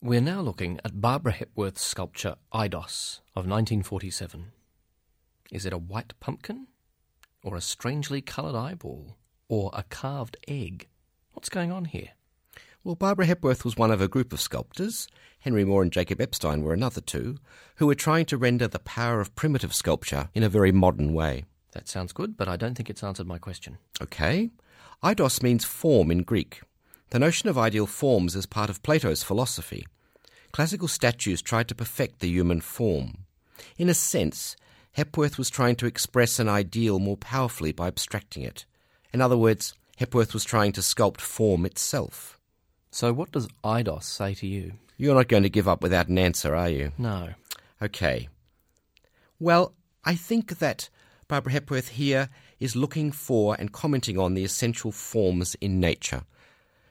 We're now looking at Barbara Hepworth's sculpture Eidos of 1947. Is it a white pumpkin? Or a strangely coloured eyeball? Or a carved egg? What's going on here? Well, Barbara Hepworth was one of a group of sculptors, Henry Moore and Jacob Epstein were another two, who were trying to render the power of primitive sculpture in a very modern way. That sounds good, but I don't think it's answered my question. Okay. Eidos means form in Greek. The notion of ideal forms is part of Plato's philosophy. Classical statues tried to perfect the human form. In a sense, Hepworth was trying to express an ideal more powerfully by abstracting it. In other words, Hepworth was trying to sculpt form itself. So, what does Eidos say to you? You're not going to give up without an answer, are you? No. Okay. Well, I think that Barbara Hepworth here is looking for and commenting on the essential forms in nature.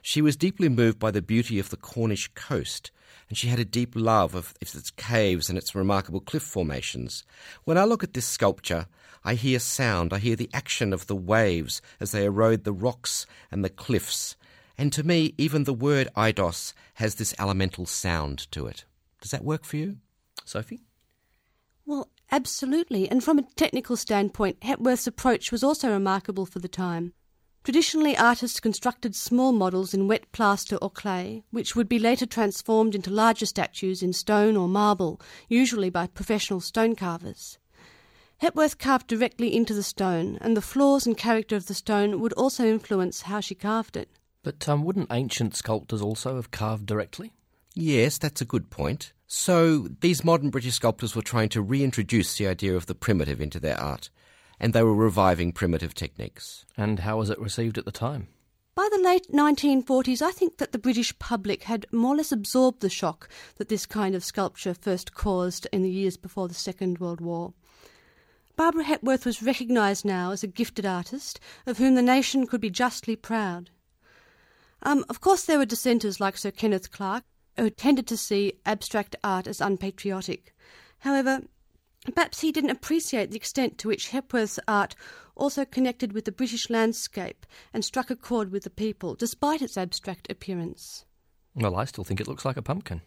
She was deeply moved by the beauty of the Cornish coast, and she had a deep love of its caves and its remarkable cliff formations. When I look at this sculpture, I hear sound, I hear the action of the waves as they erode the rocks and the cliffs. And to me, even the word eidos has this elemental sound to it. Does that work for you? Sophie? Well, absolutely. And from a technical standpoint, Hepworth's approach was also remarkable for the time. Traditionally, artists constructed small models in wet plaster or clay, which would be later transformed into larger statues in stone or marble, usually by professional stone carvers. Hepworth carved directly into the stone, and the flaws and character of the stone would also influence how she carved it. But um, wouldn't ancient sculptors also have carved directly? Yes, that's a good point. So these modern British sculptors were trying to reintroduce the idea of the primitive into their art and they were reviving primitive techniques. And how was it received at the time? By the late 1940s, I think that the British public had more or less absorbed the shock that this kind of sculpture first caused in the years before the Second World War. Barbara Hepworth was recognised now as a gifted artist of whom the nation could be justly proud. Um, of course, there were dissenters like Sir Kenneth Clark, who tended to see abstract art as unpatriotic. However, Perhaps he didn't appreciate the extent to which Hepworth's art also connected with the British landscape and struck a chord with the people, despite its abstract appearance. Well, I still think it looks like a pumpkin.